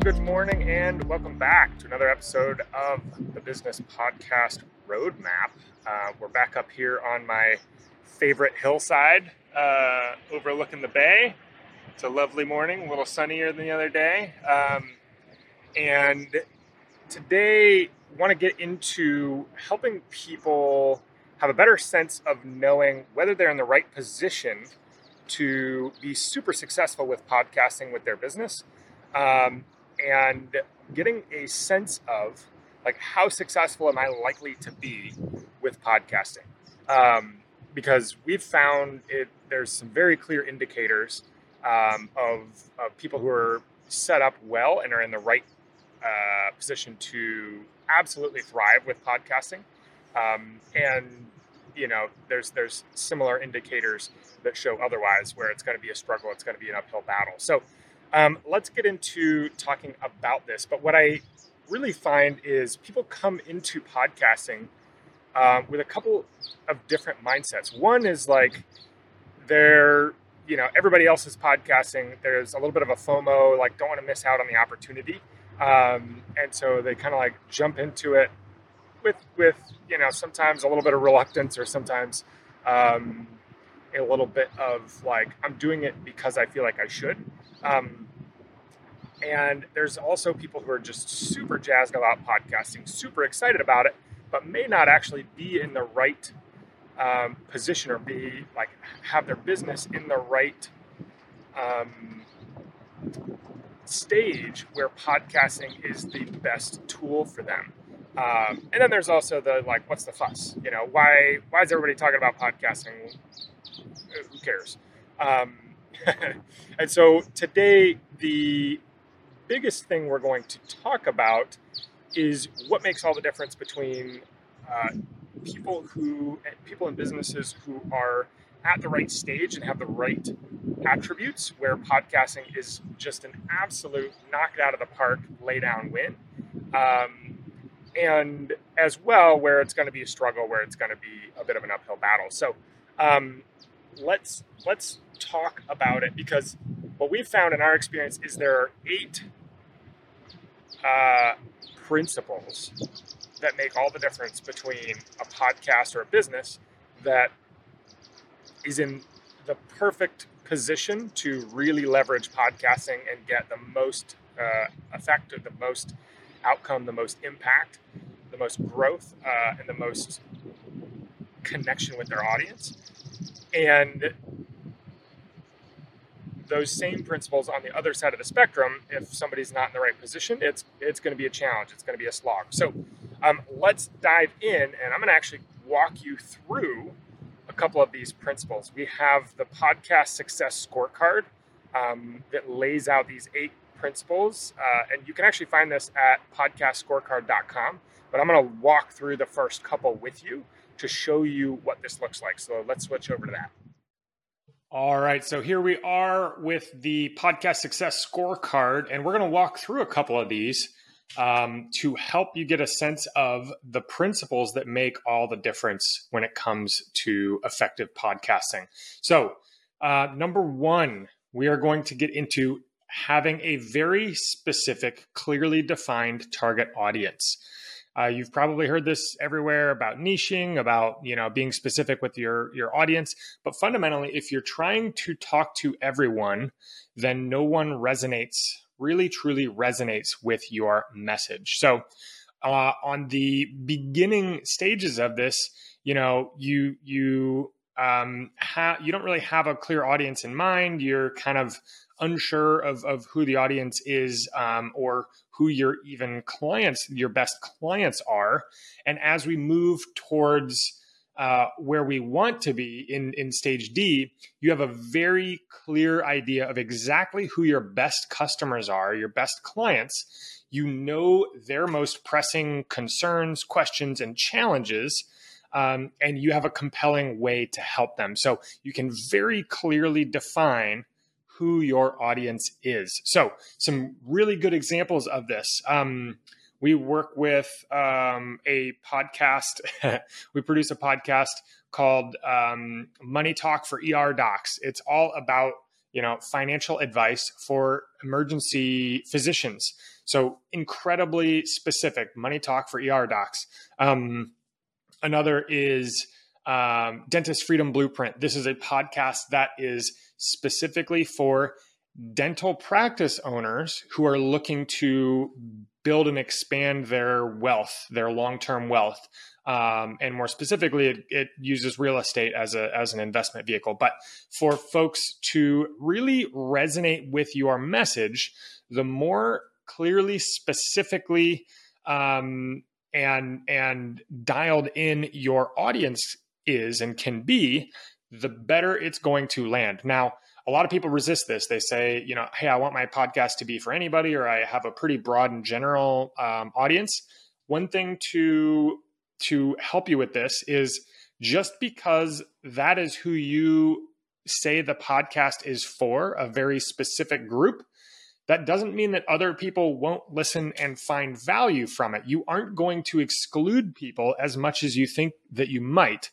Good morning, and welcome back to another episode of the Business Podcast Roadmap. Uh, we're back up here on my favorite hillside uh, overlooking the bay. It's a lovely morning, a little sunnier than the other day. Um, and today, want to get into helping people have a better sense of knowing whether they're in the right position to be super successful with podcasting with their business um, and getting a sense of like how successful am I likely to be with podcasting? Um, because we've found it. There's some very clear indicators um, of, of people who are set up well and are in the right uh, position to absolutely thrive with podcasting. Um, and you know, there's there's similar indicators that show otherwise, where it's going to be a struggle, it's going to be an uphill battle. So um, let's get into talking about this. But what I really find is people come into podcasting um, with a couple of different mindsets. One is like they're, you know, everybody else is podcasting. There's a little bit of a FOMO, like don't want to miss out on the opportunity. Um, and so they kind of like jump into it with, with, you know, sometimes a little bit of reluctance or sometimes um, a little bit of like, I'm doing it because I feel like I should. Um, and there's also people who are just super jazzed about podcasting, super excited about it, but may not actually be in the right um, position or be like have their business in the right um, stage where podcasting is the best tool for them. Um, and then there's also the like, what's the fuss? You know, why why is everybody talking about podcasting? Who cares? Um, and so today, the biggest thing we're going to talk about is what makes all the difference between uh, people who people in businesses who are at the right stage and have the right attributes where podcasting is just an absolute knock it out of the park lay down win. Um, and as well where it's going to be a struggle where it's going to be a bit of an uphill battle. So um, let's let's talk about it because what we've found in our experience is there are eight uh, principles that make all the difference between a podcast or a business that is in the perfect position to really leverage podcasting and get the most uh, effective, the most outcome, the most impact, the most growth, uh, and the most connection with their audience. And those same principles on the other side of the spectrum, if somebody's not in the right position, it's it's going to be a challenge. It's going to be a slog. So um, let's dive in, and I'm going to actually walk you through a couple of these principles. We have the podcast success scorecard um, that lays out these eight principles, uh, and you can actually find this at podcastscorecard.com. But I'm going to walk through the first couple with you to show you what this looks like. So let's switch over to that. All right, so here we are with the podcast success scorecard, and we're going to walk through a couple of these um, to help you get a sense of the principles that make all the difference when it comes to effective podcasting. So, uh, number one, we are going to get into having a very specific, clearly defined target audience. Uh, you've probably heard this everywhere about niching, about you know being specific with your your audience. But fundamentally, if you're trying to talk to everyone, then no one resonates really truly resonates with your message. So uh, on the beginning stages of this, you know you you um, ha- you don't really have a clear audience in mind. You're kind of unsure of, of who the audience is um, or who your even clients, your best clients are. And as we move towards uh, where we want to be in, in stage D, you have a very clear idea of exactly who your best customers are, your best clients. You know their most pressing concerns, questions, and challenges. Um, and you have a compelling way to help them. So you can very clearly define who your audience is. So, some really good examples of this. Um, we work with um, a podcast. we produce a podcast called um, Money Talk for ER Docs. It's all about you know, financial advice for emergency physicians. So incredibly specific money talk for ER docs. Um, another is um, Dentist Freedom Blueprint. This is a podcast that is specifically for dental practice owners who are looking to build and expand their wealth, their long term wealth. Um, and more specifically, it, it, uses real estate as a as an investment vehicle. But for folks to really resonate with your message, the more clearly, specifically, um, and and dialed in your audience is and can be, the better it's going to land. Now, a lot of people resist this. They say, you know, hey, I want my podcast to be for anybody, or I have a pretty broad and general um, audience. One thing to to help you with this is just because that is who you say the podcast is for, a very specific group, that doesn't mean that other people won't listen and find value from it. You aren't going to exclude people as much as you think that you might.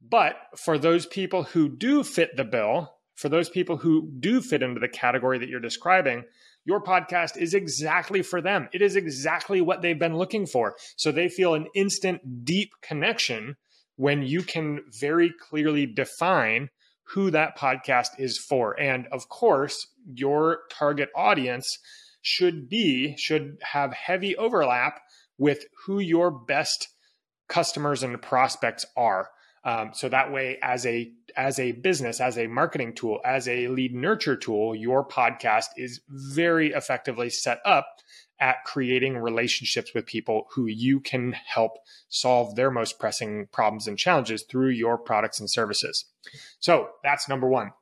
But for those people who do fit the bill, for those people who do fit into the category that you're describing, your podcast is exactly for them. It is exactly what they've been looking for. So they feel an instant, deep connection when you can very clearly define who that podcast is for. And of course, your target audience should be, should have heavy overlap with who your best customers and prospects are. Um, so that way, as a as a business, as a marketing tool, as a lead nurture tool, your podcast is very effectively set up at creating relationships with people who you can help solve their most pressing problems and challenges through your products and services. So that's number one.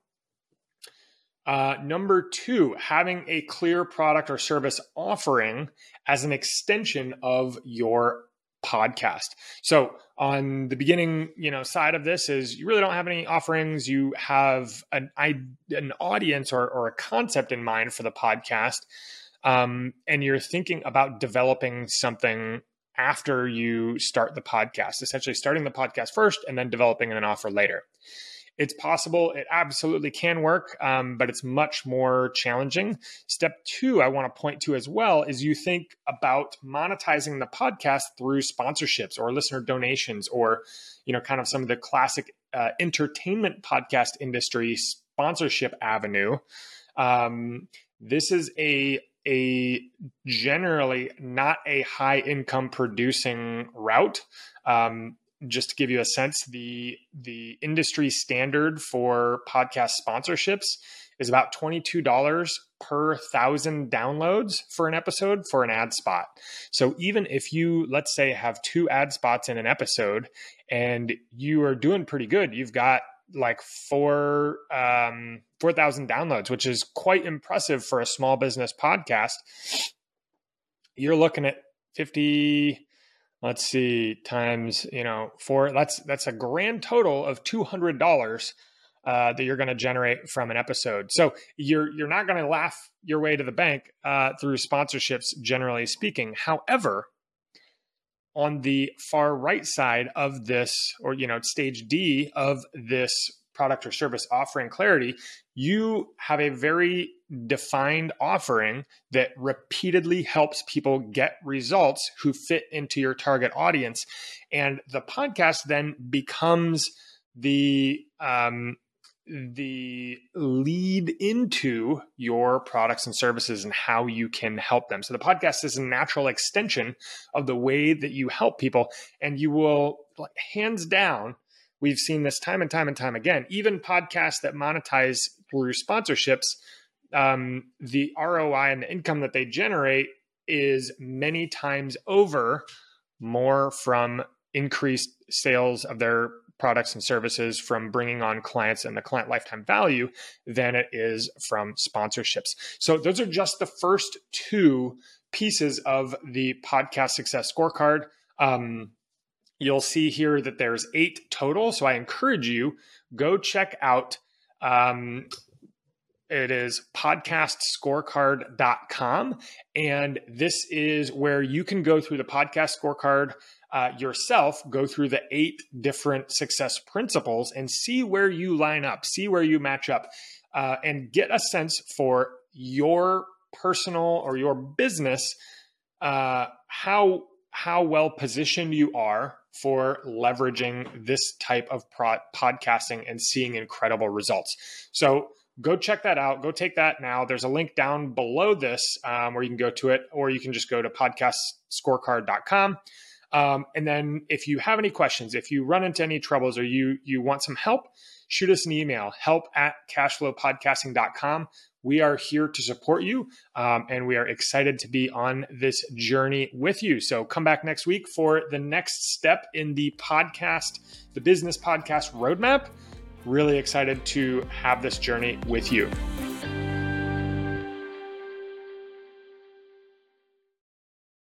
Uh, number two, having a clear product or service offering as an extension of your podcast. So on the beginning, you know, side of this is you really don't have any offerings. You have an an audience or, or a concept in mind for the podcast, um, and you're thinking about developing something after you start the podcast. Essentially, starting the podcast first and then developing an offer later. It's possible. It absolutely can work, um, but it's much more challenging. Step two, I want to point to as well, is you think about monetizing the podcast through sponsorships or listener donations or, you know, kind of some of the classic uh, entertainment podcast industry sponsorship avenue. Um, this is a a generally not a high income producing route. Um, just to give you a sense, the the industry standard for podcast sponsorships is about $22 per thousand downloads for an episode for an ad spot. So even if you, let's say, have two ad spots in an episode and you are doing pretty good, you've got like four um, 4,000 downloads, which is quite impressive for a small business podcast. You're looking at 50 let's see times you know four that's that's a grand total of $200 uh, that you're going to generate from an episode so you're you're not going to laugh your way to the bank uh, through sponsorships generally speaking however on the far right side of this or you know stage d of this product or service offering clarity, you have a very defined offering that repeatedly helps people get results who fit into your target audience. And the podcast then becomes the um, the lead into your products and services and how you can help them. So the podcast is a natural extension of the way that you help people and you will hands down we've seen this time and time and time again. Even podcasts that monetize through sponsorships, um, the ROI and the income that they generate is many times over more from increased sales of their products and services from bringing on clients and the client lifetime value than it is from sponsorships. So those are just the first two pieces of the podcast success scorecard. Um, You'll see here that there's eight total. So I encourage you go check out. Um, it is podcastscorecard.com. And this is where you can go through the podcast scorecard uh, yourself, go through the eight different success principles and see where you line up, see where you match up. uh, and get a sense for your personal or your business, uh, how how well positioned you are for leveraging this type of pro- podcasting and seeing incredible results. So go check that out. Go take that now. There's a link down below this um, where you can go to it, or you can just go to podcastscorecard.com. Um, and then if you have any questions, if you run into any troubles or you you want some help, shoot us an email, help at cashflowpodcasting.com. We are here to support you, um, and we are excited to be on this journey with you. So come back next week for the next step in the podcast, the business podcast roadmap. Really excited to have this journey with you.